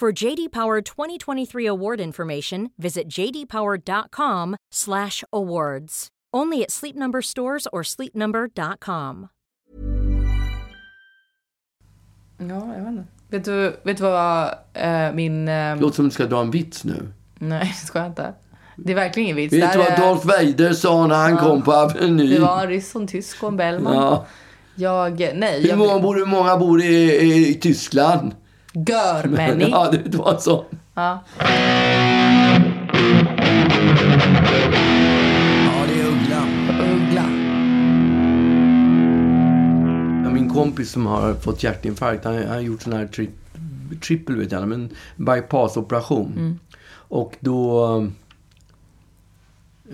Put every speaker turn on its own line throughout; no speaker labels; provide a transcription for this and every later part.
For JD Power 2023 award information, visit jdpower.com/awards. Only at Sleep Number stores or sleepnumber.com.
Ja, jag vet inte. Vet du, vet du vad uh, min... Uh,
Låter som du ska dra en vits nu.
Nej, det ska jag inte. Det är verkligen ingen vits.
Vet du vad Darth Vader sa när han ja, kom på Avenyn?
Det var en ryss och en tysk och en Bellman. Ja. Jag, nej.
Hur
jag...
många bor, hur många bor i, i Tyskland?
Görmänning.
ja, det var så.
Ja.
Ja, det är Uggla.
Uggla.
Ja, min kompis som har fått hjärtinfarkt, han har gjort sån här tri trippel, vet jag, men bypassoperation. Mm. Och då...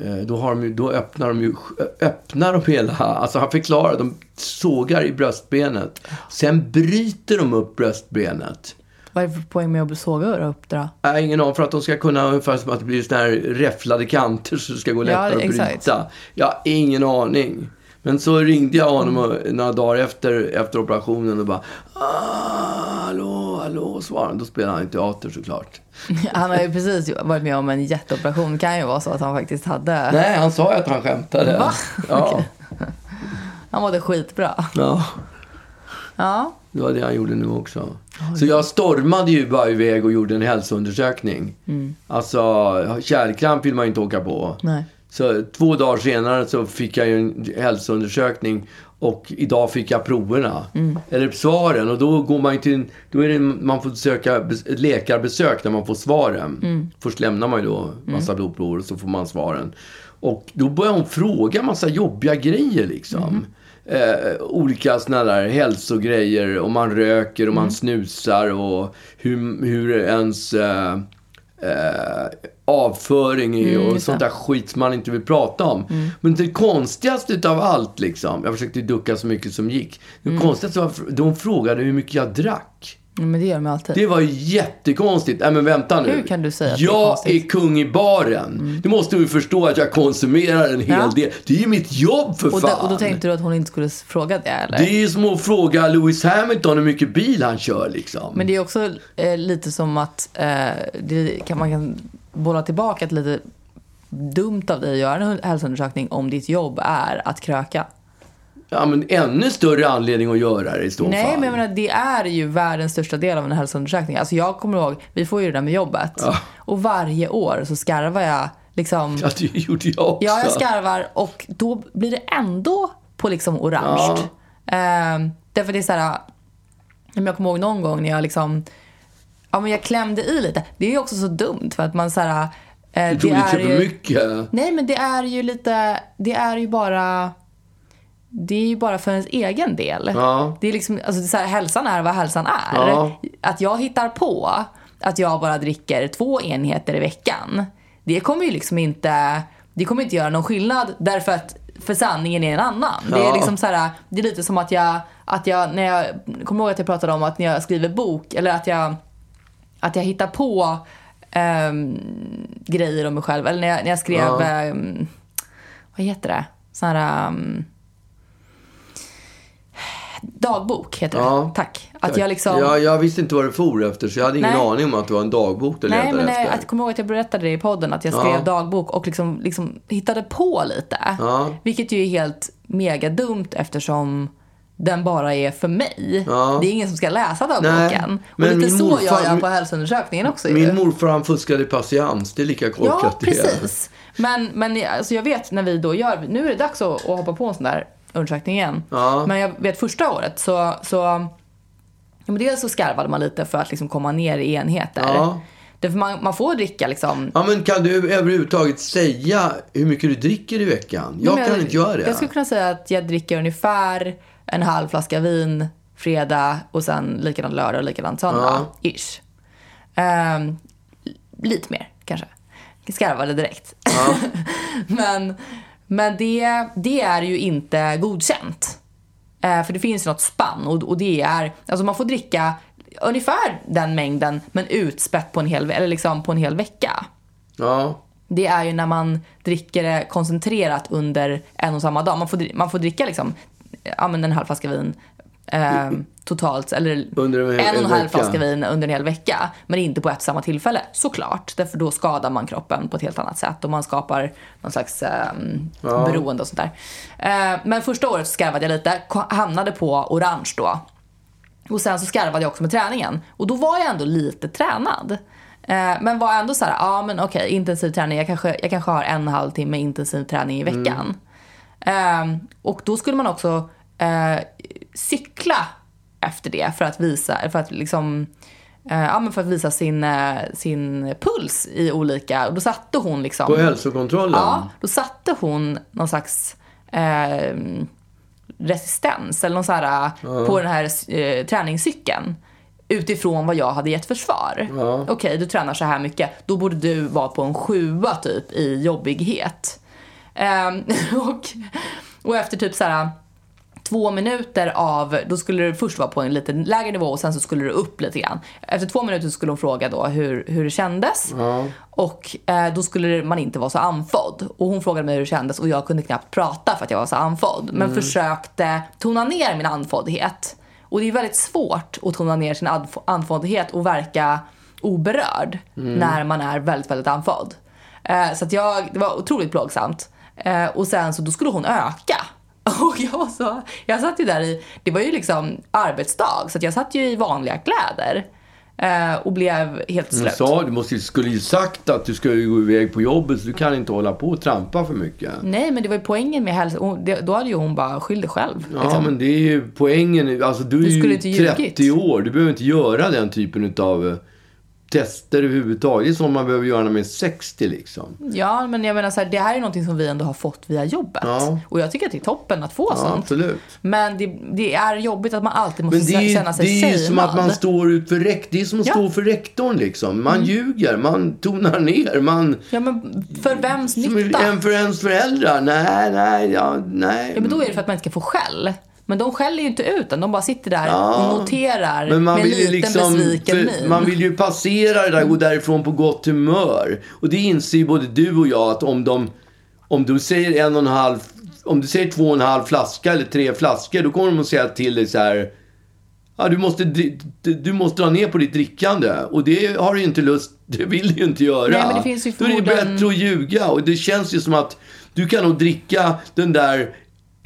Eh, då, har de, då öppnar de ju öppnar de hela, alltså han förklarar, de sågar i bröstbenet. Sen bryter de upp bröstbenet.
Vad är det för poäng med att såga upp det
då? Äh, ingen aning, för att de ska kunna, ungefär som att det blir sådana här räfflade kanter så det ska gå lättare ja, att bryta. Exakt. Jag har ingen aning. Men så ringde jag honom några dagar efter, efter operationen och bara ah, Hallå, hallå, svarade Då spelade han i teater såklart.
Han har ju precis varit med om en jätteoperation. Det kan ju vara så att han faktiskt hade...
Nej, han sa ju att han skämtade.
Va?
Ja.
Okay. Han mådde skitbra.
Ja.
Ja.
Det var det han gjorde nu också. Så jag stormade ju bara iväg och gjorde en hälsoundersökning.
Mm.
Alltså, kärlkramp vill man ju inte åka på.
Nej.
Så två dagar senare så fick jag ju en hälsoundersökning och idag fick jag proverna.
Mm.
Eller svaren. Och då går man till, då är det, man får söka ett läkarbesök när man får svaren.
Mm.
Först lämnar man ju då massa mm. blodprover och så får man svaren. Och då börjar hon fråga massa jobbiga grejer liksom.
Mm.
Eh, olika sådana där hälsogrejer. Om man röker, om man
Mm.
snusar och hur, hur ens eh, eh, avföring är
Mm,
och sånt där skit som man inte vill prata om. Men det konstigaste utav allt liksom. Jag försökte ducka så mycket som gick. Det
Mm.
konstigaste var de frågade hur mycket jag drack.
Ja, Men det gör de alltid.
Det var jättekonstigt. Nej men vänta nu.
Hur kan du säga att det är
Jag
konstigt? Mm.
är kung i baren. Du måste ju förstå att jag konsumerar en hel
Ja.
del. Det är ju mitt jobb för
och,
fan.
då, och då tänkte du att hon inte skulle fråga det eller?
Det är ju som att fråga Lewis Hamilton hur mycket bil han kör liksom.
Men det är också eh, lite som att eh, det kan, man kan bolla tillbaka till lite dumt av dig att göra en hälsoundersökning om ditt jobb är att kröka.
Ja men ännu större anledning att göra det i så
Nej,
fall.
men jag menar, det är ju världens största del av en hälsoundersökning. Alltså jag kommer ihåg, vi får ju det där med jobbet.
Ja.
Och varje år så skarvar jag liksom.
Ja, det gjorde jag också.
Ja, jag skarvar och då blir det ändå på liksom orange. Ehm, därför det är så här, jag kommer ihåg någon gång när jag liksom, ja men jag klämde i lite. Det är ju också så dumt för att man så här. eh,
Du tog
det
lite
är
för
ju,
mycket.
Nej men det är ju lite, det är ju bara, det är ju bara för ens egen del.
Ja.
Det är liksom, alltså det är så här, hälsan är vad hälsan är.
Ja.
Att jag hittar på att jag bara dricker två enheter i veckan. Det kommer ju liksom inte, det kommer inte göra någon skillnad därför att för sanningen är en annan. Det är
Ja.
liksom så här, det är lite som att jag, att jag, när jag, kommer ihåg att jag pratade om att när jag skriver bok, eller att jag, att jag hittar på ehm, grejer om mig själv. Eller när jag, när jag skrev,
Ja.
ehm, vad heter det? Sån här, ehm, dagbok heter
Ja.
det. Tack. Att jag liksom...
Ja, jag visste inte vad det for efter så jag hade ingen
Nej.
aning om att det var en dagbok du
Nej, men
efter.
jag, jag kommer ihåg att jag berättade det i podden, att jag skrev
Ja.
dagbok och liksom, liksom hittade på lite.
Ja.
Vilket ju är helt mega dumt eftersom den bara är för mig. Ja. Det är ingen som ska läsa dagboken. Och lite så morfar, gör jag på hälsoundersökningen också.
Min ju. morfar han fuskade patiens. Det är lika korkat
ja, precis. Men, men alltså jag vet när vi då gör, nu är det dags att, att hoppa på en sån där undersökning igen. Ja. Men jag vet första året så, så men dels så skarvade man lite för att liksom komma ner i enheter. Ja. Därför man, man får dricka liksom.
Ja, men kan du överhuvudtaget säga hur mycket du dricker i veckan? Jag kan jag, inte göra det.
Jag skulle kunna säga att jag dricker ungefär en halv flaska vin fredag och sen likadant lördag och likadant söndag. Ja. Ish. Um, lite mer kanske. Skarvade direkt. Ja. men men det, det är ju inte godkänt. Uh, för det finns ju något spann och, och det är, alltså man får dricka ungefär den mängden men utspätt på en hel, eller liksom på en hel vecka. Ja. Det är ju när man dricker det koncentrerat under en och samma dag. Man får, man får dricka liksom, ja, men en halv flaska vin eh, totalt, eller
under en,
en och
en
halv flaska vin under en hel vecka. Men inte på ett samma tillfälle, såklart. Därför då skadar man kroppen på ett helt annat sätt och man skapar någon slags eh, ja. beroende och sånt där. Eh, men första året så skarvade jag lite, hamnade på orange då. Och sen så skarvade jag också med träningen. Och då var jag ändå lite tränad. Eh, men var ändå så här, ja men okej, okay, intensiv träning. Jag kanske, jag kanske har en halvtimme intensiv träning i veckan. Mm. Eh, och då skulle man också eh, cykla efter det för att visa, för att liksom, eh, ja, men för att visa sin, eh, sin puls i olika, och då satte hon liksom.
På hälsokontrollen?
Ja, då satte hon någon slags eh, resistens eller någon så här, ja. på den här eh, träningscykeln utifrån vad jag hade gett för svar. Ja. Okej, okay, du tränar så här mycket. Då borde du vara på en sjua typ i jobbighet. Um, och, och efter typ så här två minuter av, då skulle du först vara på en lite lägre nivå och sen så skulle du upp lite grann. Efter två minuter skulle hon fråga då hur, hur det kändes. Ja. Och eh, då skulle man inte vara så andfådd. Och hon frågade mig hur det kändes och jag kunde knappt prata för att jag var så andfådd. Men mm. försökte tona ner min andfåddhet. Och det är väldigt svårt att tona ner sin andfåddhet och verka oberörd mm. när man är väldigt, väldigt andfådd. Eh, så att jag, det var otroligt plågsamt. Eh, och sen så då skulle hon öka. Och jag var så, jag satt ju där i, det var ju liksom arbetsdag så jag satt ju i vanliga kläder. Eh, och blev helt slut.
Du sa, du måste, skulle ju sagt att du skulle gå iväg på jobbet så du kan inte hålla på och trampa för mycket.
Nej, men det var ju poängen med hälsa. Då hade ju hon bara skyll dig själv.
Ja, liksom. men det är ju poängen. Alltså du är ju 30 år. Du behöver inte göra den typen av tester överhuvudtaget. Det är sånt man behöver göra när man är 60 liksom.
Ja, men jag menar så här, det här är någonting som vi ändå har fått via jobbet. Ja. Och jag tycker att det är toppen att få ja, sånt.
Absolut.
Men det, det, är jobbigt att man alltid måste men det känna sig
Det är ju som att man står ut för rektorn. Det är som att ja. stå för rektorn liksom. Man mm. ljuger, man tonar ner, man...
Ja, men för vems nytta?
En för ens föräldrar. Nej, nej, ja, nej.
Ja, men då är det för att man inte ska få skäll. Men de skäller ju inte ut den. De bara sitter där ja, och noterar med en liten liksom, besviken min.
Man vill ju passera det där och gå därifrån på gott humör. Och det inser ju både du och jag att om de... Om du säger en och en halv... Om du säger två och en halv flaska eller tre flaskor, då kommer de att säga till dig så här... Ja, du måste, du måste dra ner på ditt drickande. Och det har du ju inte lust... Det vill du ju inte göra.
Nej, men det finns ju
förmodligen... Då är det bättre att ljuga. Och det känns ju som att du kan nog dricka den där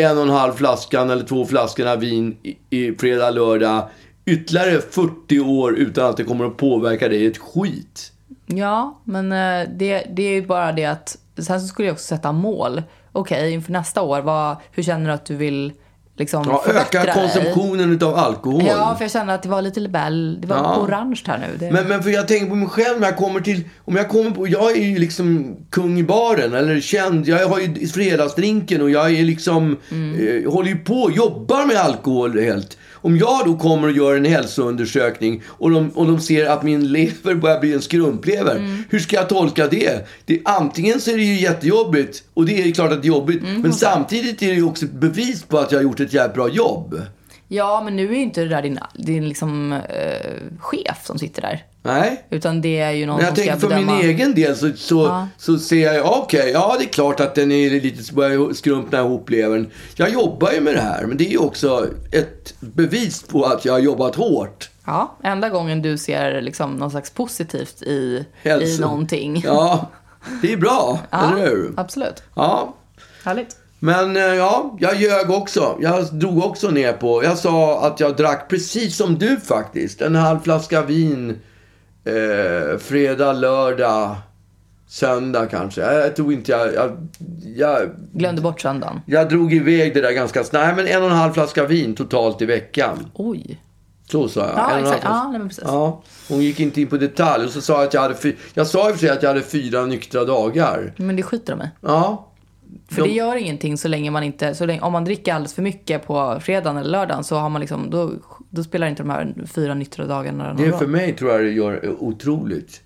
en och en halv flaskan eller två flaskorna vin i, i fredag, lördag ytterligare 40 år utan att det kommer att påverka dig ett skit.
Ja, men eh, det, det är ju bara det att sen så skulle jag också sätta mål. Okej, okay, inför nästa år, vad, hur känner du att du vill liksom
ja, öka konsumtionen dig. av alkohol.
Ja, för jag känner att det var lite libell. Det var ja. orange här nu. Det...
Men, men för jag tänker på mig själv när jag kommer till, om jag kommer på, jag är ju liksom kung i baren eller känd. Jag har ju fredagsdrinken och jag är liksom, mm. eh, håller ju på, jobbar med alkohol helt. Om jag då kommer och gör en hälsoundersökning och de, och de ser att min lever börjar bli en skrumplever. Mm. Hur ska jag tolka det? det? Antingen så är det ju jättejobbigt och det är klart att det är jobbigt. Mm, men samtidigt är det ju också ett bevis på att jag har gjort ett jävligt bra jobb.
Ja, men nu är ju inte det där din, din liksom, eh, chef som sitter där.
Nej.
Utan det är ju någon
Men jag
som
tänker för bedöma... min egen del så, så, ja. så ser jag, okej, okay, ja det är klart att den är lite, börjar skrumpna ihop levern. Jag jobbar ju med det här, men det är ju också ett bevis på att jag har jobbat hårt.
Ja, enda gången du ser liksom något slags positivt i, i någonting.
Ja, det är bra,
ja,
eller hur?
Absolut.
Ja.
Härligt.
Men eh, ja, jag ljög också. Jag drog också ner på... Jag sa att jag drack precis som du faktiskt. En halv flaska vin. Eh, fredag, lördag, söndag kanske. Jag, tror inte jag, jag, jag...
Glömde bort söndagen?
Jag drog iväg det där ganska snabbt. Nej, men en och en halv flaska vin totalt i veckan.
Oj.
Så sa jag.
Ja,
en
exakt. Ja, nej, precis.
Ja, hon gick inte in på detalj. Och så sa jag att jag hade... Fy... Jag sa i och för sig att jag hade fyra nyktra dagar.
Men det skiter de i.
Ja.
För de... det gör ingenting så länge man inte... Så länge, om man dricker alldeles för mycket på fredagen eller lördagen så har man liksom... Då, då spelar inte de här fyra nyktra dagarna någon.
Det för mig tror jag det gör otroligt.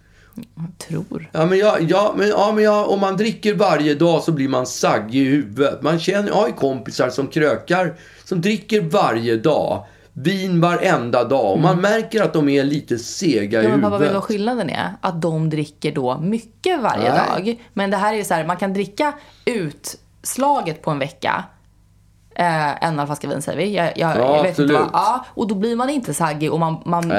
Jag tror.
Ja, men, jag, ja, men, ja, men jag, om man dricker varje dag så blir man saggig i huvudet. Man känner, jag har kompisar som krökar, som dricker varje dag. Vin varenda dag. Och man mm. märker att de är lite sega i
ja, men
huvudet.
Vad vill skillnaden är? Att de dricker då mycket varje Nej. dag. Men det här är så här, man kan dricka utslaget på en vecka. Eh, en flaska vin säger vi. Jag, jag, ja, jag vet absolut. inte vad, ja, och då blir man inte saggig och man, man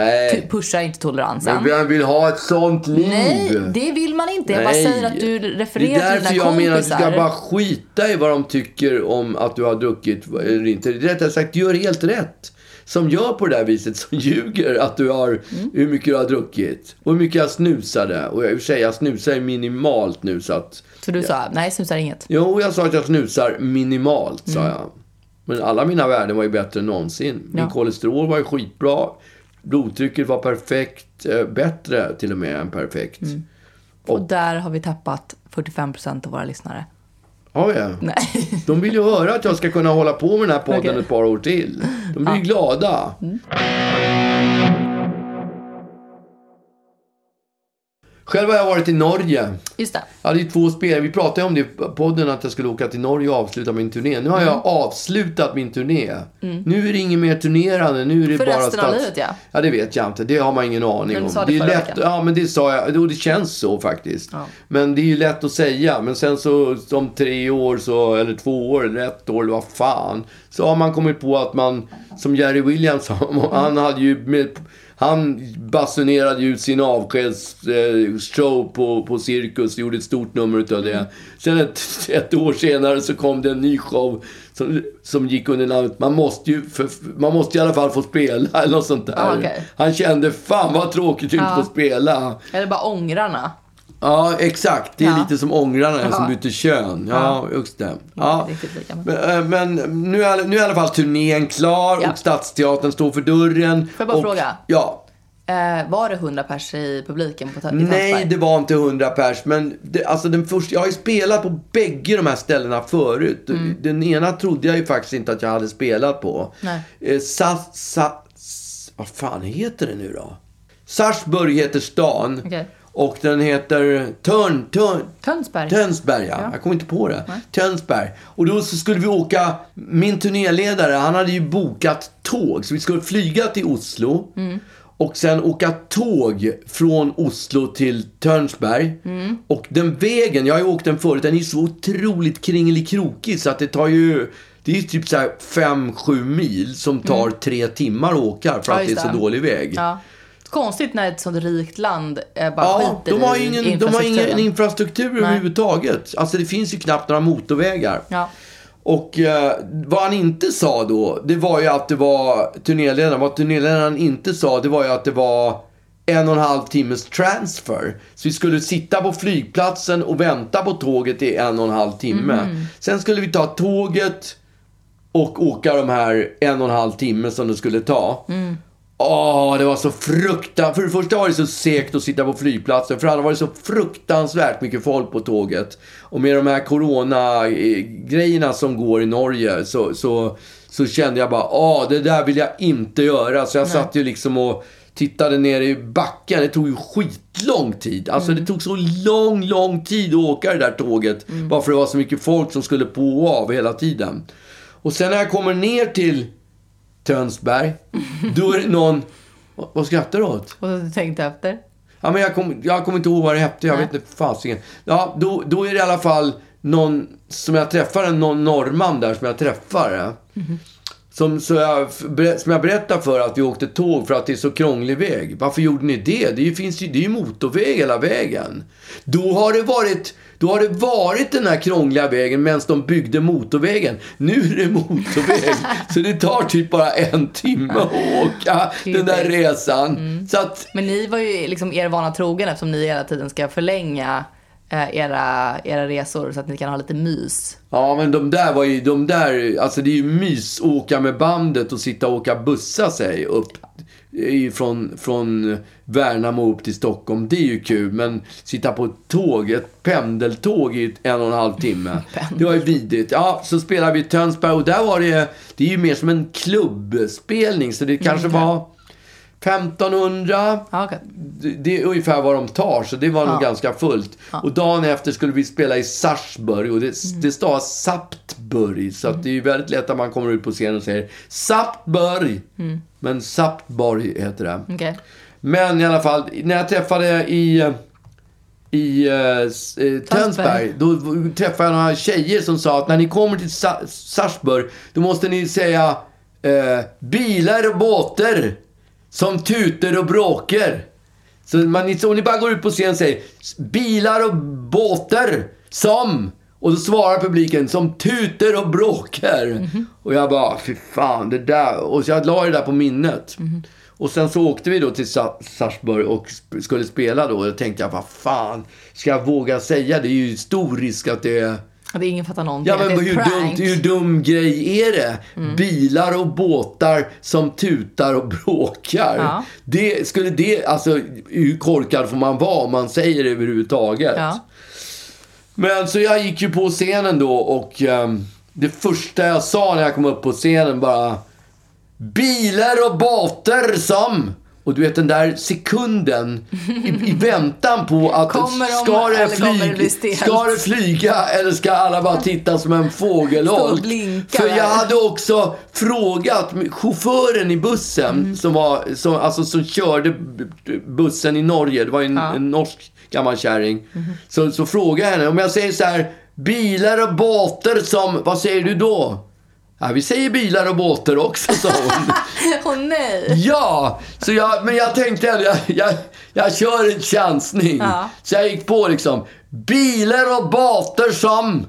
pushar inte toleransen.
Men vem vill ha ett sånt liv?
Nej, det vill man inte. Jag bara säger att du refererar till dina kompisar. Det är därför jag menar att du
ska bara skita i vad de tycker om att du har druckit eller inte. Rättare sagt, du gör helt rätt som gör på det där viset, som ljuger att du har, mm. hur mycket du har druckit. Och hur mycket jag snusade. Och jag, i och för sig, jag snusar minimalt nu så att...
Så du sa, nej, snusar inget?
Jo, jag sa att jag snusar minimalt, sa mm. jag. Men alla mina värden var ju bättre än någonsin. Min ja. kolesterol var ju skitbra. Blodtrycket var perfekt. Eh, bättre till och med än perfekt. Mm.
Och, och, där har vi tappat 45 procent av våra lyssnare.
Har ja. Nej. De vill ju höra att jag ska kunna hålla på med den här podden okay. ett par år till. De blir ja. glada. Mm. Själv har jag varit i Norge.
Just det.
Jag hade ju två spel. Vi pratade om det i podden att jag skulle åka till Norge och avsluta min turné. Nu har mm. jag avslutat min turné. Mm. Nu är det inget mer turnerande. Nu är det
För
bara
resten stats... av livet ja.
Ja det vet jag inte. Det har man ingen aning om. Det, det är lätt... Ja men det sa jag. Och det känns så faktiskt. Ja. Men det är ju lätt att säga. Men sen så om tre år så, eller två år eller ett år eller vad fan. Så har man kommit på att man, som Jerry Williams, han hade ju med han basunerade ut sin avskedsshow på, på Cirkus, gjorde ett stort nummer utav det. Mm. Sen ett, ett år senare så kom det en ny show som, som gick under namnet Man måste ju, för, man måste i alla fall få spela eller något sånt där.
Ah, okay.
Han kände, fan vad tråkigt att inte få spela.
Eller bara ångrarna.
Ja, exakt. Det är ja. lite som ångrarna Jaha. som byter kön. Ja, ja. just det. Ja. Men, eh, men, nu, är, nu är i alla fall turnén klar ja. och Stadsteatern står för dörren.
Får jag bara
och,
fråga?
Ja.
Eh, var det 100 pers i publiken på
Nej, det var inte 100 pers. Men det, alltså den första, jag har ju spelat på bägge de här ställena förut. Mm. Den ena trodde jag ju faktiskt inte att jag hade spelat på.
Nej.
Eh, sa, sa, vad fan heter det nu då? Sarsburg heter stan.
Okay.
Och den heter Törn, Törn,
Tönsberg.
Tönsberg, ja. ja. Jag kommer inte på det. Nej. Tönsberg. Och då så skulle vi åka, min turnéledare, han hade ju bokat tåg. Så vi skulle flyga till Oslo. Mm. Och sen åka tåg från Oslo till Tönsberg. Mm. Och den vägen, jag har ju åkt den förut, den är så otroligt kringelikrokig så att det tar ju det är typ så 5-7 mil som tar mm. tre timmar att åka för ja, att det är så det. dålig väg.
Ja. Konstigt när ett sånt rikt land bara ja,
skiter de har ingen, i De har ingen infrastruktur Nej. överhuvudtaget. Alltså det finns ju knappt några motorvägar.
Ja.
Och eh, vad han inte sa då, det var ju att det var turnéledaren. Vad turnéledaren inte sa, det var ju att det var en och en halv timmes transfer. Så vi skulle sitta på flygplatsen och vänta på tåget i en och en halv timme. Mm. Sen skulle vi ta tåget och åka de här en och en halv timme som det skulle ta. Mm. Åh, det var så fruktansvärt. För det första var det så segt att sitta på flygplatsen. För det andra var det så fruktansvärt mycket folk på tåget. Och med de här corona-grejerna som går i Norge så, så, så kände jag bara, åh, det där vill jag inte göra. Så jag Nej. satt ju liksom och tittade ner i backen. Det tog ju skitlång tid. Alltså mm. det tog så lång, lång tid att åka det där tåget. Mm. Bara för det var så mycket folk som skulle på och av hela tiden. Och sen när jag kommer ner till Tönsberg. Då är det någon... Vad skrattar du åt?
Och du tänkte efter?
Ja, men jag kommer jag kom inte ihåg vad det hette. Jag Nej. vet inte fasiken. Ja, då, då är det i alla fall någon som jag träffar, någon norrman där som jag träffar. Mm. som, så jag, som jag berättade för att vi åkte tåg för att det är så krånglig väg. Varför gjorde ni det? Det, finns ju, det är ju motorväg hela vägen. Då har det varit då har det varit den här krångliga vägen medan de byggde motorvägen. Nu är det motorväg. så det tar typ bara en timme att åka den där resan. Mm. Så att,
Men ni var ju liksom er vana trogen eftersom ni hela tiden ska förlänga eh, era, era resor så att ni kan ha lite mys.
Ja, men de där var ju, de där, alltså det är ju mys att åka med bandet och sitta och åka bussa sig upp från, från Värnamo upp till Stockholm. Det är ju kul. Men sitta på ett tåg, ett pendeltåg i en och en halv timme. det var ju vidrigt. Ja, så spelade vi i Tönsberg och där var det, det är ju mer som en klubbspelning. Så det kanske var 1500.
Ah, okay.
Det är ungefär vad de tar, så det var ah. nog ganska fullt. Ah. Och dagen efter skulle vi spela i Sarsburg och det, mm. det stavas Saptburg. Så mm. det är ju väldigt lätt att man kommer ut på scenen och säger Saptburg. Mm. Men Saptborg heter det.
Okay.
Men i alla fall, när jag träffade i i uh, Tönsberg. Då träffade jag några tjejer som sa att när ni kommer till Sarsburg, då måste ni säga uh, bilar och båtar som tuter och bråker. Så man, om ni bara går ut på scenen och säger bilar och båtar som och då svarar publiken som tuter och bråkar. Mm -hmm. Och jag bara, fy fan, det där. Och så jag la det där på minnet. Mm -hmm. Och sen så åkte vi då till Sarpsborg och skulle spela då. Och då tänkte jag, vad fan, ska jag våga säga? Det är ju stor risk att det är...
Att ingen fattar någonting.
Ja, men hur, dumt, hur dum grej är det? Mm. Bilar och båtar som tutar och bråkar. Ja. Det, skulle det, alltså, hur korkad får man vara om man säger det överhuvudtaget? Ja. Men så jag gick ju på scenen då och um, det första jag sa när jag kom upp på scenen bara Bilar och båtar som... Och du vet den där sekunden i, i väntan på att
kommer
de, ska, det flyg, det ska det flyga eller ska alla bara titta som en fågelholk? För jag hade också frågat chauffören i bussen mm. som, var, som, alltså, som körde bussen i Norge. Det var en, ja. en norsk gammal kärring. Mm. Så, så frågade jag henne, om jag säger så här, bilar och båtar som, vad säger du då? Ja, vi säger bilar och båtar också, sa hon.
Åh oh, nej.
Ja, så jag, men jag tänkte att jag, jag, jag kör en chansning. Ja. Så jag gick på liksom, bilar och båtar som...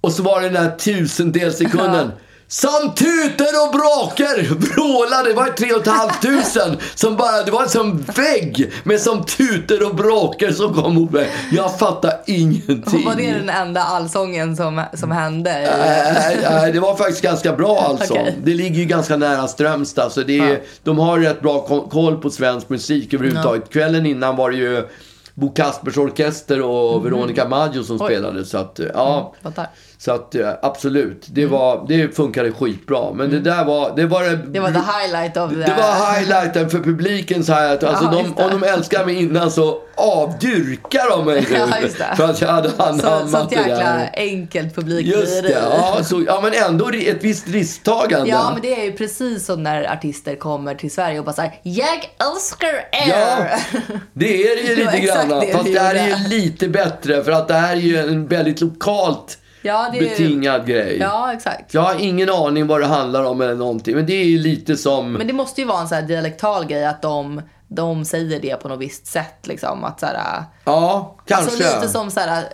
Och så var det den där tusendels sekunden. Som tuter och bråkar, vrålade. Det var tre och ett halvt tusen som bara, det var som vägg med som tuter och bråkar som kom mig. Jag fattar ingenting.
var det den enda allsången som, som hände?
Nej, äh, äh, det var faktiskt ganska bra allsång. Okay. Det ligger ju ganska nära Strömstad, så det är, ja. de har rätt bra koll på svensk musik överhuvudtaget. Ja. Kvällen innan var det ju Bo Kaspers Orkester och mm. Veronica Maggio som Oj. spelade. Så att, ja. Mm, så att absolut, det, mm. var, det funkade skitbra. Men mm. det där var... Det var,
det var the highlight of the...
Det var highlighten för publiken. Så här, att, alltså, ja, de, om de älskar mig innan så avdyrkar de mig nu. Ja, för att jag hade anammat
Sånt jäkla enkelt publikliv.
Just det. Ja, så, ja, men ändå ett visst risktagande.
Ja, men det är ju precis som när artister kommer till Sverige och bara såhär Jag älskar er! Ja,
det är det ju lite grann. Fast det här är ju lite bättre. För att det här är ju en väldigt lokalt ja, det är... betingad grej.
Ja, exakt.
Jag har ingen aning vad det handlar om eller någonting. Men det är ju lite som...
Men det måste ju vara en sån här dialektal grej att de, de säger det på något visst sätt. Liksom, att så här,
ja, kanske.
Alltså lite som så här,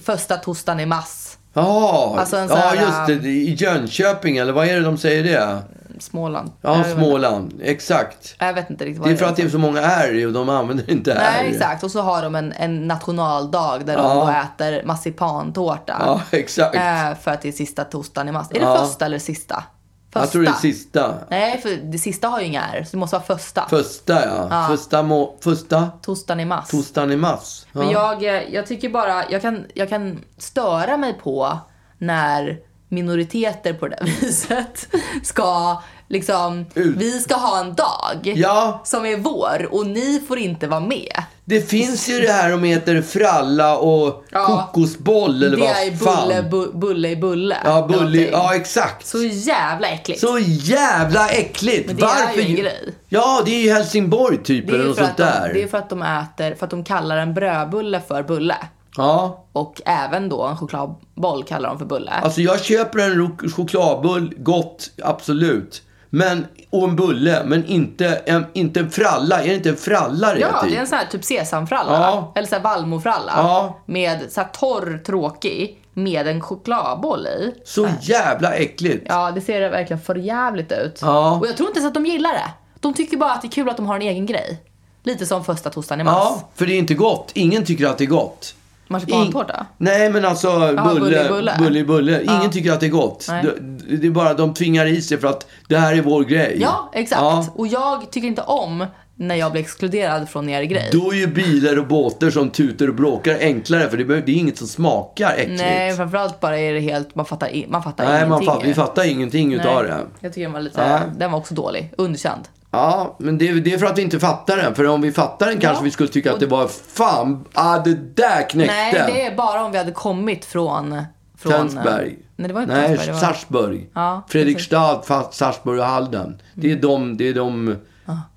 första torsdagen i mass.
Ja, alltså ja här, just det. I Jönköping, eller vad är det de säger det?
Småland.
Ja, Småland. Exakt.
Jag vet inte riktigt vad
det är. för att det är så många R och de använder inte R.
Nej, exakt. Och så har de en, en nationaldag där ja. de äter marsipantårta.
Ja, exakt.
Äh, för att det är sista torsdagen i mars. Är det ja. första eller sista?
Första. Jag tror det är sista.
Nej, för det sista har ju inga R, så det måste vara första.
Första, ja. ja. Första, må, första...
Torsdagen i mars.
Torsdagen i mars.
Ja. Men jag, jag tycker bara, jag kan, jag kan störa mig på när minoriteter på det där viset ska liksom, Ut. vi ska ha en dag
ja.
som är vår och ni får inte vara med.
Det finns ju det här som heter fralla och ja, kokosboll eller vad fan.
Det är bulle, bulle i bulle.
Ja, bulle, ja, exakt.
Så jävla äckligt.
Så jävla äckligt.
Men det Varför? är ju en grej.
Ja, det är ju Helsingborg typ eller något sånt
de,
där.
Det är för att de äter, för att de kallar en brödbulle för bulle. Ja. Och även då en chokladboll kallar de för bulle.
Alltså jag köper en chokladbull, gott, absolut. Men, och en bulle, men inte en, inte en fralla. Är det inte en fralla
det Ja, det är en sån här typ sesamfralla. Ja. Eller så här vallmofralla. Ja. Med så här torr, tråkig med en chokladboll i.
Så jävla äckligt.
Ja, det ser verkligen för jävligt ut. Ja. Och jag tror inte ens att de gillar det. De tycker bara att det är kul att de har en egen grej. Lite som första torsdagen i mars. Ja,
för det är inte gott. Ingen tycker att det är gott.
Marsipantårta?
Nej, men alltså Aha, bulle, bulle, bulle, bulle. Ingen ja. tycker att det är gott. Det, det, är bara de tvingar i sig för att det här är vår grej.
Ja, exakt. Ja. Och jag tycker inte om när jag blir exkluderad från er grej.
Då är ju bilar och båtar som tuter och bråkar enklare för det, det är inget som smakar äckligt.
Nej, framförallt bara är det helt, man fattar, man fattar Nej, ingenting.
Nej, vi fattar ingenting Nej. utav det.
Jag tycker den var lite, ja. den var också dålig. Underkänd.
Ja, men det, det, är för att vi inte fattar den. För om vi fattar den kanske ja. vi skulle tycka att det var fan, ah, det där knäckte.
Nej, det är bara om vi hade kommit från... från
Tensberg.
Nej, det var inte
Nej,
Tensberg.
Var... Sarsburg. Ja, Fredrikstad, Sarsburg och Halden. Det är de, det är de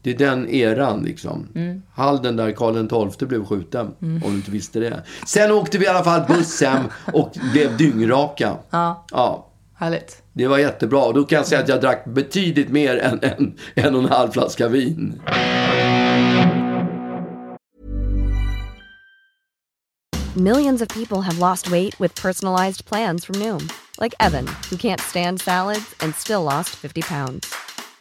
det är den eran liksom. Mm. Halden där Karl XII blev skjuten. Mm. Om du inte visste det. Sen åkte vi i alla fall buss hem och blev dyngraka.
Ja.
ja.
Härligt.
Det var jättebra. Och då kan jag säga att jag drack betydligt mer än en, en och en halv flaska vin.
Millions of people have lost weight with personalized plans from Noom. Like Evan, who can't stand salads and still lost 50 pounds.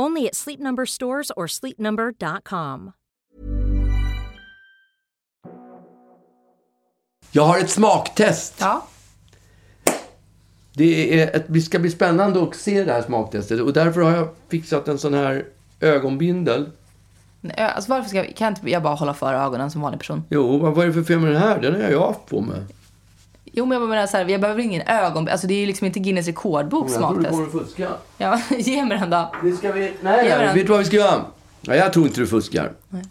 Only at Sleep Number stores or sleepnumber.com.
Jag har ett smaktest.
Ja.
Det, är ett, det ska bli spännande att se det här smaktestet och därför har jag fixat en sån här ögonbindel.
Alltså varför ska jag, kan inte jag bara hålla för ögonen som vanlig person?
Jo, vad är det för fel med den här? Den har jag haft på mig.
Jo, men jag menar så här, jag behöver ingen ögon... Alltså det är ju liksom inte Guinness rekordbok smaktest. Jag
tror du kommer att fuska.
Ja, ge mig den då.
Det ska vi... Nej, nej. Vet du vad vi ska göra? Ja, jag tror inte du fuskar. Nej.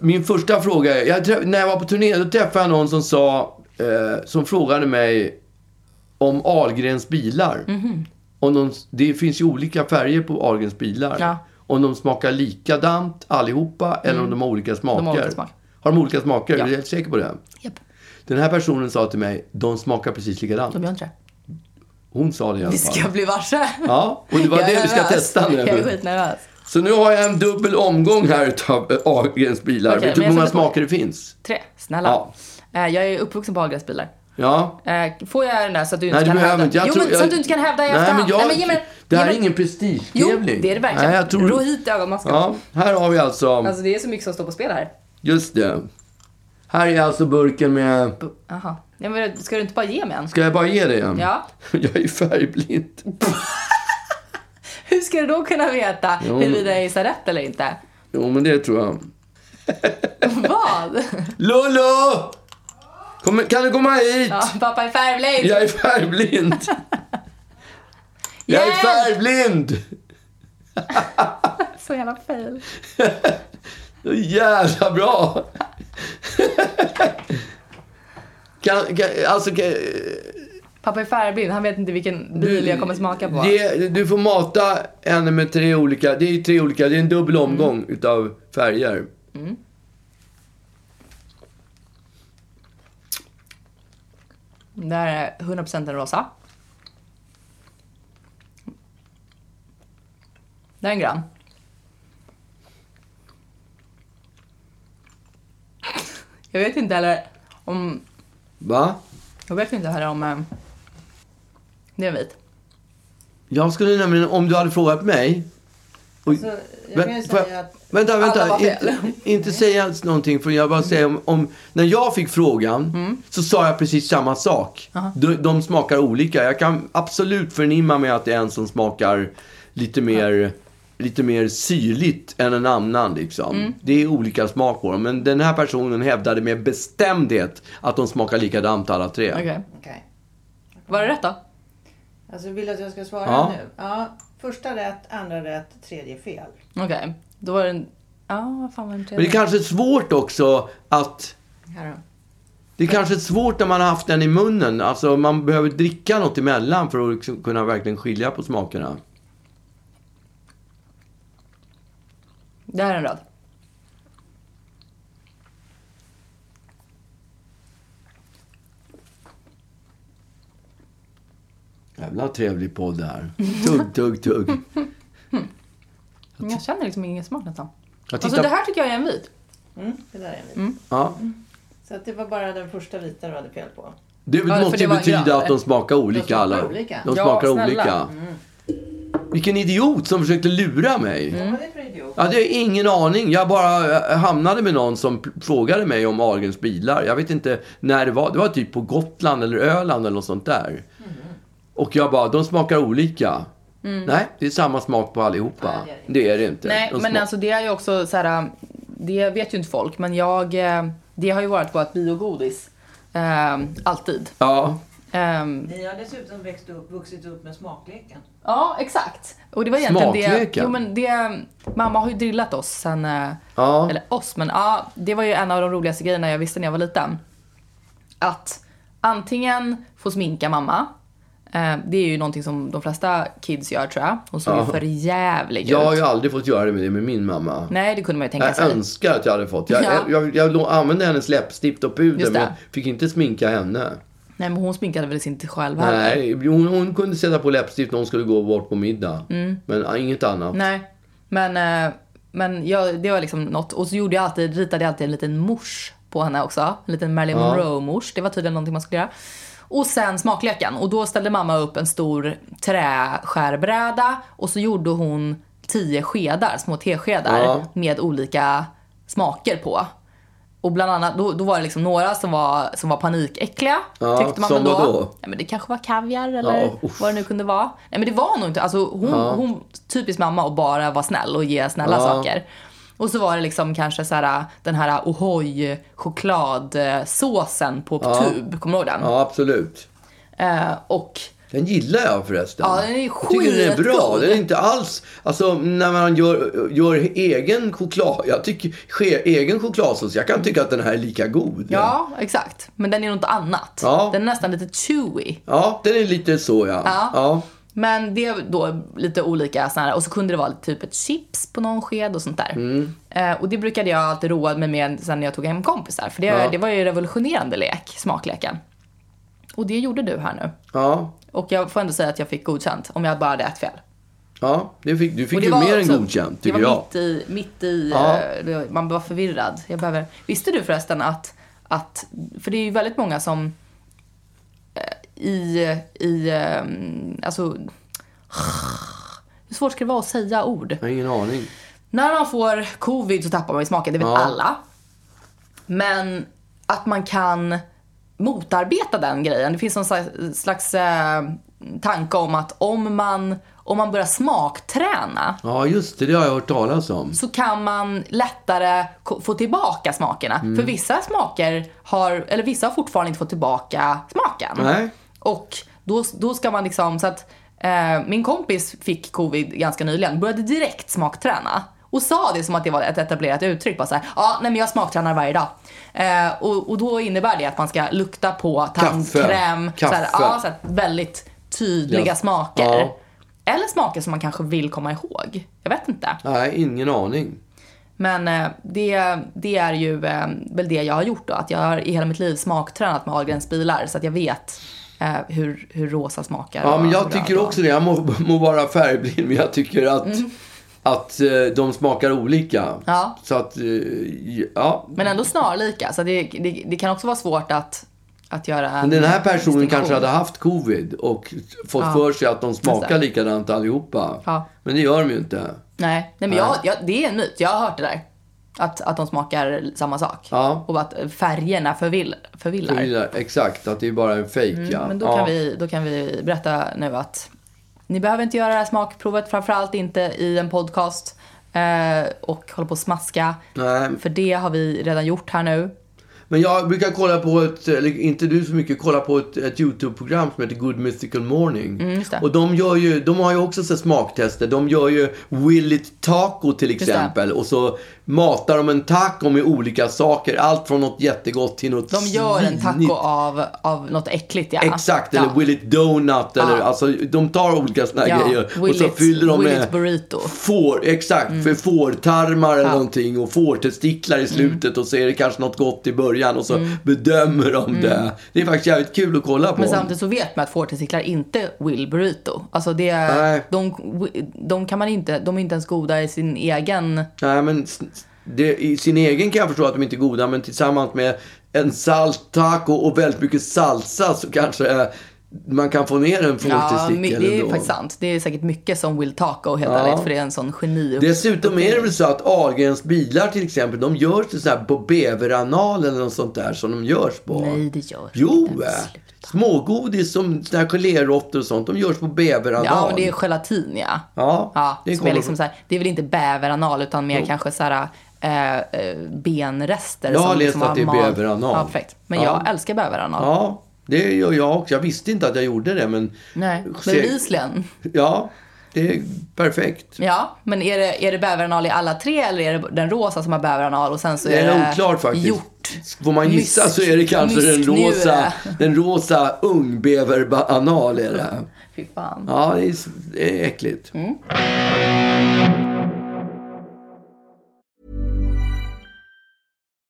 Min första fråga är, jag träff, när jag var på turné, då träffade jag någon som sa, eh, som frågade mig om Ahlgrens bilar. Mm -hmm. om de, det finns ju olika färger på Ahlgrens bilar. Ja. Om de smakar likadant allihopa mm. eller om de har olika smaker. De har, olika smak. har de olika smaker? Ja. Är du helt säker på det?
Japp.
Den här personen sa till mig, de smakar precis likadant.
De gör inte det.
Hon sa det i alla
fall. Vi ska bli varse.
Ja, och det var det vi ska testa nu.
Jag är skitnervös.
Så nu har jag en dubbel omgång här utav Ahlgrens bilar. Vet du hur många smaker det finns?
Tre, snälla. Ja. Eh, jag är uppvuxen på Ahlgrens bilar.
Ja.
Eh, får jag den där så att du inte Nej, kan hävda? Inte. Jo, men jag... så att du inte kan hävda i
Nej, efterhand. Men jag... Nej, men ge mig... Det här är ingen prestigetävling.
Jo, det är det verkligen. Nej, jag tror... Ro hit ögonmasken.
Ja, här har vi alltså...
Alltså det är så mycket som står på spel här.
Just det. Här är alltså burken med...
Jaha. Ja, men ska du inte bara ge mig en?
Ska jag bara ge dig en?
Ja.
Jag är färgblind.
Hur ska du då kunna veta huruvida jag gissar rätt eller inte?
Jo, men det tror jag.
Vad?
Lolo! Kom, kan du komma hit?
Ja, pappa är färgblind.
Jag är färgblind. jag är färgblind.
Så jävla fail.
Så jävla bra. kan, kan, alltså, kan,
Pappa är färgblind, han vet inte vilken bil du, jag kommer smaka på.
Det, du får mata henne med tre olika, det är tre olika, det är en dubbel mm. omgång mm. utav färger. Mm.
Det här är 100% en rosa. Det är en grön. Jag vet inte heller om...
Va?
Jag vet inte heller om... Eh, Det är en vit.
Jag skulle nämligen, om du hade frågat mig. Och,
Alltså, jag kan ju säga att
Vänta,
Alla
vänta. Inte, inte säga någonting. För jag bara säga om, om, när jag fick frågan
Mm.
så sa jag precis samma sak. De, de smakar olika. Jag kan absolut förnimma mig att det är en som smakar lite mer, lite mer syrligt än en annan. Liksom.
Mm.
Det är olika smak på dem. Men den här personen hävdade med bestämdhet att de smakar likadant alla tre.
Okej.
Okej.
Var det rätt då?
Alltså vill du att jag ska svara
Ja.
nu? Ja. Första rätt, andra rätt, tredje fel.
Okej. Då var det en... Ja, vad fan var den
Men det
tredje?
är kanske svårt också att
Här då.
Det är kanske svårt när man har haft den i munnen. Alltså man behöver dricka något emellan för att liksom kunna verkligen skilja på smakerna.
Det här är en röd.
Jävla trevlig podd det här. Tugg, tugg, tugg.
Men jag känner liksom ingen smak nästan.
Jag
Alltså
tittar...
det här tycker jag är en vit.
Mm, det där är en vit.
ja.
Så att det var bara den första vita du hade fel på.
Det
för
måste ju betyda att de smakar olika
smakar
alla.
olika.
De
Ja,
smakar
snälla.
olika. Vilken idiot som försökte lura mig.
Vad det?
Jag hade ingen aning. Jag bara eh, hamnade med någon som frågade mig om Ahlgrens bilar. Jag vet inte när det var. Det var typ på Gotland eller Öland eller något sånt där. Och jag bara, de smakar olika. Nej, det är samma smak på allihopa.
Nej,
det är det inte.
Nej,
De
men alltså det är ju också så här. Det vet ju inte folk, men jag... eh, Det har ju varit vårt biogodis. Eh, alltid.
Ja,
Ehm,
Ni har dessutom växt upp, vuxit upp med smakleken.
ja, exakt. Och det var egentligen det... Jo, men det... Mamma har ju drillat oss sen... eh,
ja.
Eller oss, men ja, det var ju en av de roligaste grejerna jag visste när jag var liten. Att antingen få sminka mamma. Eh, det är ju någonting som de flesta kids gör tror jag. Hon såg ju för jävlig
Jag har
ut.
ju aldrig fått göra det med det med min mamma.
Nej, det kunde man ju tänka
Jag
sig.
önskar att jag hade fått. Jag,
Ja.
jag, jag, jag använde hennes läppstift och puder men jag fick inte sminka henne.
Nej, men hon sminkade väl inte själv heller.
Nej, hon, hon kunde sätta på läppstift när hon skulle gå bort på middag. Men äh, inget annat.
Mm. Nej, men, eh, men jag, det var liksom något. Och så gjorde jag alltid, ritade jag alltid en liten mors på henne också. En liten Marilyn
Ja.
Monroe-mors. Det var tydligen någonting man skulle göra. Och sen smakleken. Och då ställde mamma upp en stor träskärbräda och så gjorde hon tio skedar, små teskedar
Ja.
med olika smaker på. Och bland annat, då, då var det liksom några som var, som var panikäckliga.
Ja,
tyckte man
som
väl då.
vadå?
Ja, men det kanske var kaviar eller
Ja,
vad det nu kunde vara. Nej men det var nog inte, alltså hon, hon typiskt mamma och bara vara snäll och ge snälla
Ja.
saker. Och så var det liksom kanske så här, den här O'hoy chokladsåsen på tub, kommer du ihåg den?
Ja, absolut.
Eh, och
Den gillar jag förresten.
Ja, den är
jag tycker den är bra. Den är inte alls... Alltså, när man gör, gör egen choklad... Jag tycker... Ske, egen chokladsås, jag kan tycka att den här är lika god.
ja, exakt. Men den är något annat.
Ja.
Den är nästan lite chewy.
Ja, den är lite så, ja.
Ja.
ja.
Men det är då lite olika här, och så kunde det vara typ ett chips på någon sked och sånt där.
Mm.
Eh, och det brukade jag alltid roa mig med sen när jag tog hem kompisar. För det,
Ja.
det var ju revolutionerande lek, smakleken. Och det gjorde du här nu.
Ja,
Och jag får ändå säga att jag fick godkänt om jag bara hade ett fel.
ja det fick, du fick
det
ju
var
mer än godkänt,
Det
tycker
var
jag.
mitt i, mitt i
Ja.
eh, det- man var förvirrad. Jag behöver, visste du förresten att, att, för det är ju väldigt många som eh, i, i, eh, alltså, hur svårt ska det vara att säga ord?
Jag har ingen aning.
När man får covid så tappar man ju smaken, det vet
Ja.
alla. Men att man kan motarbeta den grejen. Det finns någon slags, eh, tanke om att om man, om man börjar smakträna
Ja, just det. Det har jag hört talas om.
så kan man lättare få tillbaka smakerna.
Mm.
För vissa smaker har, eller vissa har fortfarande inte fått tillbaka smaken.
Nej.
Och då, då ska man liksom, så att eh, min kompis fick covid ganska nyligen, började direkt smakträna. Och sa det som att det var ett etablerat uttryck. Bara så här, ja, nej men jag smaktränar varje dag. Eh, och, och då innebär det att man ska lukta på tandkräm. Så här,
Kaffe.
ja, så här, väldigt tydliga
Ja.
smaker.
Ja.
Eller smaker som man kanske vill komma ihåg. Jag vet inte.
Nej, ingen aning.
Men eh, det, det är ju eh, väl det jag har gjort då. Att jag har i hela mitt liv smaktränat med Ahlgrens bilar. Så att jag vet eh, hur, hur rosa smakar.
Ja, men jag tycker också det. Jag må, må vara färgblind, men jag tycker att,
Mm.
Att eh, de smakar olika.
Ja.
Så att, eh, ja.
Men ändå snarlika. Så det, det, det kan också vara svårt att att göra
Men den här personen kanske hade haft covid och fått ja. för sig att de smakar likadant allihopa. Ja. Men det gör de ju inte.
Nej, Nej men jag, jag, det är en myt. Jag har hört det där. Att, att de smakar samma sak. Ja. Och att färgerna förvill, förvillar. förvillar.
Exakt, att det är bara en fejk. Mm, ja.
Men då, ja. kan vi, då kan vi berätta nu att ni behöver inte göra det här smakprovet, framförallt inte i en podcast. Eh, och hålla på och smaska. Nej. För det har vi redan gjort här nu.
Men jag brukar kolla på ett, eller inte du så mycket, kolla på ett, ett YouTube-program som heter Good Mystical Morning. Mm, och de, gör ju, de har ju också så smaktester. De gör ju Will It Taco till exempel. Och så matar de en taco med olika saker. Allt från något jättegott till något
De gör en taco av, av något äckligt, ja.
Exakt, eller Will It Donut. Eller, ja. alltså, de tar olika sådana ja. grejer. Will och så it, fyller de med
burrito.
Får, exakt, mm. för fårtarmar eller ja. någonting. Och fårtestiklar i slutet. Mm. Och så är det kanske något gott i början. Och så mm. bedömer de mm. det. Det är faktiskt jävligt kul att kolla på.
Men samtidigt så vet man att fårtestiklar inte will burrito. Alltså det, de, de kan man inte, de är inte ens goda i sin egen...
Nej, men det, I sin egen kan jag förstå att de inte är goda, men tillsammans med en salt taco och väldigt mycket salsa så kanske man kan få ner en fårtestikel
Ja, det är faktiskt sant. Det är säkert mycket som Will Taco helt ja. ärligt, för det är en sån geni
Dessutom är det väl så att Ahlgrens bilar till exempel, de görs så här på beveranal eller något sånt där som de görs på.
Nej, det gör
Jo, inte. Smågodis som geléråttor och sånt, de görs på bäveranal.
Ja, men det är gelatin ja.
Ja,
ja det, är liksom så här, det är väl inte bäveranal utan mer jo. kanske så här eh, eh, benrester.
Jag har läst liksom att det är bäveranal.
Ja, perfekt. Men ja. jag älskar bäveranal.
Ja, det gör jag också. Jag visste inte att jag gjorde det, men...
Nej, bevisligen.
Ja, det är perfekt.
Ja, men är det, är det bäveranal i alla tre eller är det den rosa som har bäveranal och sen så är det,
är oklart faktiskt. hjort? Får man gissa mysk, så är det kanske den rosa, den rosa ungbäveranal är det.
Fy fan.
Ja, det är, det är äckligt. Mm.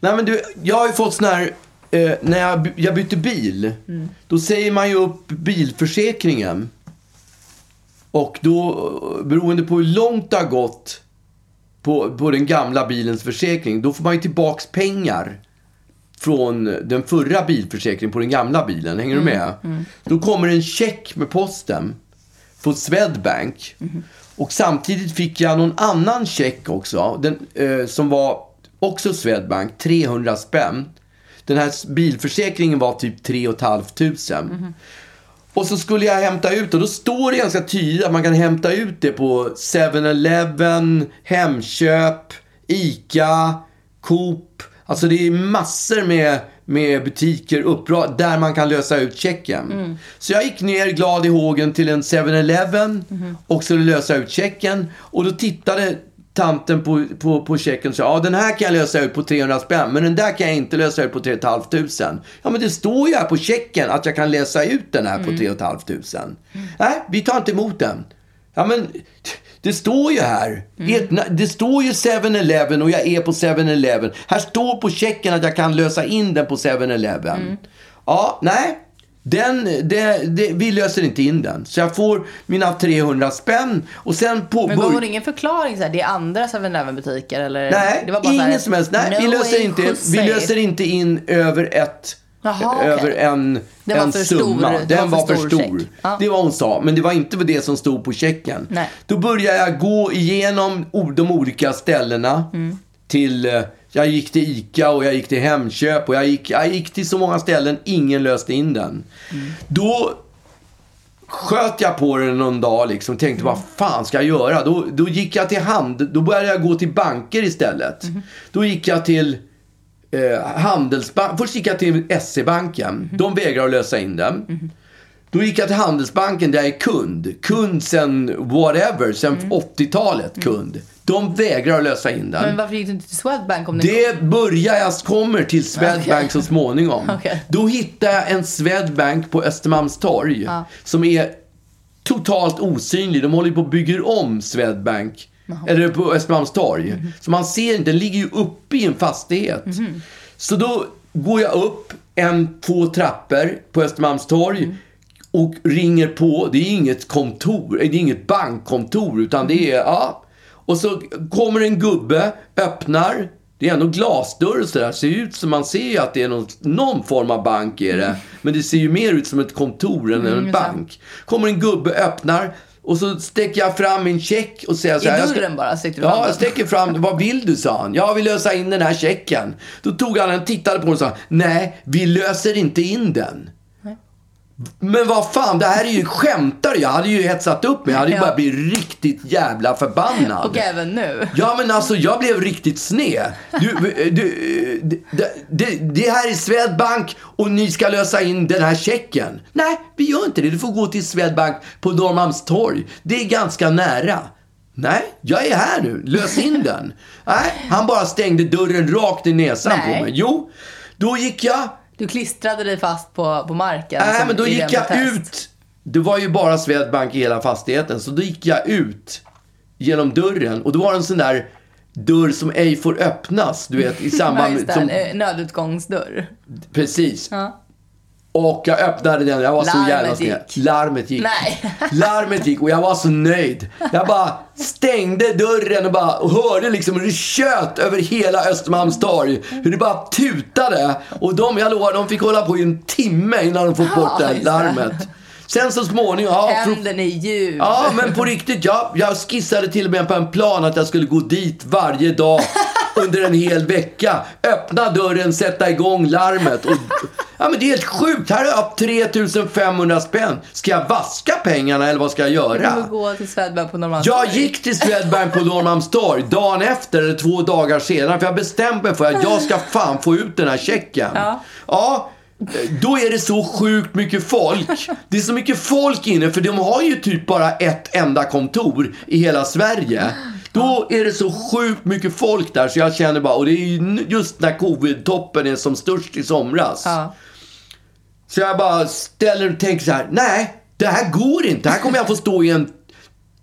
Nej men du, jag har ju fått sån här, eh, när jag, jag bytte bil, mm. då säger man ju upp bilförsäkringen. Och då, beroende på hur långt det har gått på, på den gamla bilens försäkring, då får man ju tillbaks pengar från den förra bilförsäkringen på den gamla bilen. Hänger mm. du med? Mm. Då kommer en check med posten på Swedbank. Mm. Och samtidigt fick jag någon annan check också. Den, eh, som var också Swedbank. 300 spänn. Den här bilförsäkringen var typ 3 500. Mm. Och så skulle jag hämta ut och då står det ganska tydligt att man kan hämta ut det på 7-Eleven, Hemköp, ICA, Coop. Alltså det är massor med, med butiker uppra där man kan lösa ut checken. Mm. Så jag gick ner glad i hågen till en 7-Eleven mm. och skulle lösa ut checken. Och då tittade tanten på, på, på checken sa ja den här kan jag lösa ut på 300 spänn men den där kan jag inte lösa ut på 3 500. Ja men det står ju här på checken att jag kan läsa ut den här på mm. 3 500. Mm. Nej, vi tar inte emot den. Ja men det står ju här. Mm. Det står ju 7-Eleven och jag är på 7-Eleven. Här står på checken att jag kan lösa in den på 7-Eleven. Mm. Ja, nej. Den, det, det, vi löser inte in den. Så jag får mina 300 spänn och sen på...
Men gav hon ingen förklaring? Så här, det är andra 7-Eleven butiker eller?
Nej,
det var
bara ingen som helst. Nej, no vi, löser inte, vi löser inte in över ett... Jaha, över okay. en, den en summa. Stor, den var för stor. För stor. Ah. Det var hon sa. Men det var inte det som stod på checken. Nej. Då började jag gå igenom de olika ställena. Mm. till eh, jag gick till ICA och jag gick till Hemköp och jag gick, jag gick till så många ställen. Ingen löste in den. Mm. Då sköt jag på den någon dag liksom tänkte mm. vad fan ska jag göra? Då, då gick jag till hand, då började jag gå till banker istället. Mm. Då gick jag till eh, Handelsbanken, först gick jag till SE-banken. Mm. De vägrar att lösa in den. Mm. Då gick jag till Handelsbanken där jag är kund. Kund sen whatever, sen mm. 80-talet kund. De vägrar att lösa in den.
Men varför gick du inte till Swedbank? Om
det börjar jag kommer till Swedbank okay. så småningom.
okay.
Då hittar jag en Swedbank på Östermalmstorg ja. som är totalt osynlig. De håller på att bygga om Swedbank. Aha. Eller på Östermalmstorg. Mm -hmm. Så man ser inte, den ligger ju uppe i en fastighet. Mm -hmm. Så då går jag upp en, två trappor på Östermalmstorg. Mm. Och ringer på. Det är inget kontor, det är inget bankkontor. Utan det är, ja, och så kommer en gubbe, öppnar. Det är ändå glasdörr och sådär. Ser ut som man ser ju att det är någon, någon form av bank är det. Men det ser ju mer ut som ett kontor än en mm, bank. Kommer en gubbe, öppnar. Och så sträcker jag fram min check och säger så här.
I dörren bara?
Sträckte du Ja, jag sträcker fram Vad vill du? sa han. Jag vill lösa in den här checken. Då tog han den, tittade på den och sa. Nej, vi löser inte in den. Men vad fan, det här är ju skämtar Jag hade ju hetsat upp mig. Jag hade ju ja. bara blivit riktigt jävla förbannad.
Och även nu.
Ja, men alltså jag blev riktigt sned. Du, du, det, det, det här är Swedbank och ni ska lösa in den här checken. Nej, vi gör inte det. Du får gå till Swedbank på Norrmalmstorg. Det är ganska nära. Nej, jag är här nu. Lös in den. Nej, han bara stängde dörren rakt i näsan Nej. på mig. Jo, då gick jag
du klistrade dig fast på, på marken?
Nej, men då gick jag ut. Det var ju bara Swedbank i hela fastigheten. Så då gick jag ut genom dörren. Och då var det en sån där dörr som ej får öppnas. Du vet, i samband med...
Som... Nödutgångsdörr.
Precis. Ja. Och jag öppnade den. Jag var Larmet så jävla. Gick. Larmet gick.
Nej.
Larmet gick och jag var så nöjd. Jag bara stängde dörren och bara och hörde liksom hur det tjöt över hela Östermalmstorg. Hur det bara tutade. Och de, jag lovar, de fick hålla på i en timme innan de fått bort det larmet. Sen så småningom... Ja,
Händen i ljud.
Ja, men på riktigt. Jag, jag skissade till och med på en plan att jag skulle gå dit varje dag under en hel vecka. Öppna dörren, sätta igång larmet. Och, ja, men det är helt sjukt. Här har jag 3500 spänn. Ska jag vaska pengarna eller vad ska jag göra?
Du gå till Swedbank på Norrmalmstorg.
Jag gick till Swedbank på Norrmalmstorg dagen efter eller två dagar senare. För jag bestämde mig för att jag ska fan få ut den här checken.
Ja.
ja då är det så sjukt mycket folk. Det är så mycket folk inne, för de har ju typ bara ett enda kontor i hela Sverige. Då är det så sjukt mycket folk där så jag känner bara, och det är just när covid-toppen är som störst i somras.
Ja.
Så jag bara ställer och tänker så här, nej, det här går inte. Här kommer jag få stå i en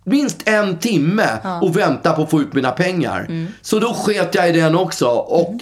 minst en timme ja. och vänta på att få ut mina pengar. Mm. Så då sket jag i den också. Och mm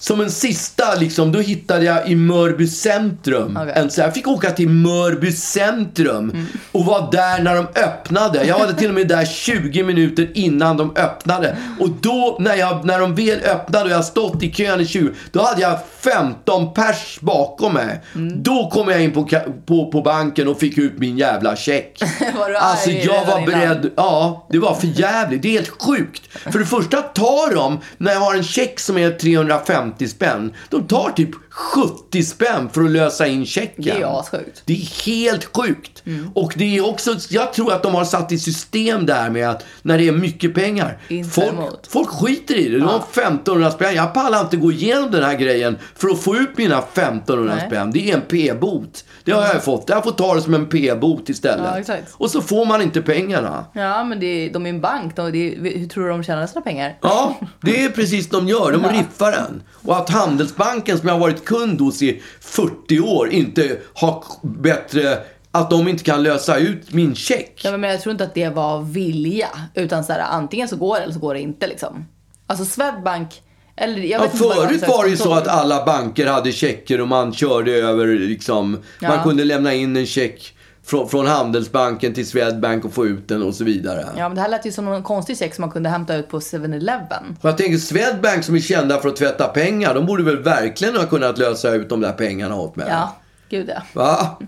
som en sista, liksom, då hittade jag i Mörby centrum. Okay. En, så jag fick åka till Mörby centrum mm. och vara där när de öppnade. Jag var till och med där 20 minuter innan de öppnade. Och då, när, jag, när de väl öppnade och jag stått i kön i 20, då hade jag 15 pers bakom mig. Mm. Då kom jag in på, på, på banken och fick ut min jävla check.
var du
alltså jag var beredd. Innan? Ja, det var för jävligt. Det är helt sjukt. För det första tar de, när jag har en check som är 350 spänn. De tar typ 70 spänn för att lösa in checken. Det
är assjukt.
Det är helt sjukt. Mm. Och det är också, jag tror att de har satt i system där med att när det är mycket pengar. Folk, folk skiter i det. De har 1500 spänn. Jag pallar inte gå igenom den här grejen för att få ut mina 1500 Nej. spänn. Det är en p-bot. Det har jag fått. Jag får ta det som en p-bot istället.
Ja,
och så får man inte pengarna.
Ja, men det, de är en bank. De, det, hur tror du de tjänar sina pengar?
Ja, det är precis de gör. De riffar den. Och att Handelsbanken, som jag har varit kund hos i 40 år, inte har bättre att de inte kan lösa ut min check.
Ja, men jag tror inte att det var vilja. Utan så här, antingen så går det eller så går det inte. Liksom. Alltså Swedbank eller, jag
vet ja, förut var det ju så att alla banker hade checker och man körde över liksom. Ja. Man kunde lämna in en check från, från Handelsbanken till Swedbank och få ut den och så vidare.
Ja, men det här lät ju som en konstig check som man kunde hämta ut på 7-Eleven.
Jag tänker Swedbank som är kända för att tvätta pengar, de borde väl verkligen ha kunnat lösa ut de där pengarna åt mig.
Ja, gud ja.
Va?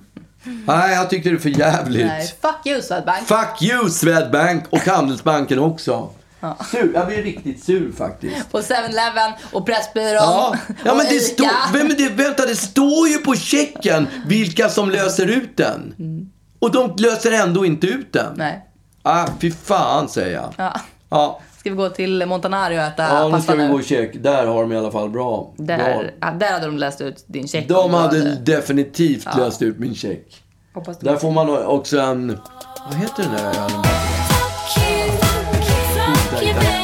Nej, jag tyckte det är för jävligt. Nej,
fuck you Swedbank.
Fuck you Swedbank och Handelsbanken också. Ja. Sur. Jag blir riktigt sur faktiskt.
På 7-Eleven och Pressbyrån
ja. ja, men
och
det stå, vem det, Vänta, det står ju på checken vilka som löser ut den. Mm. Och de löser ändå inte ut den.
Nej.
Ah, fy fan säger jag.
Ja.
ja.
Ska vi gå till Montanari och äta
Ja, nu ska vi gå och check. Där har de i alla fall bra.
Där, bra. Ja, där hade de läst ut din check.
De hade... definitivt ja. löst ut min check. Där får man också en... Vad heter den där ölen? give it.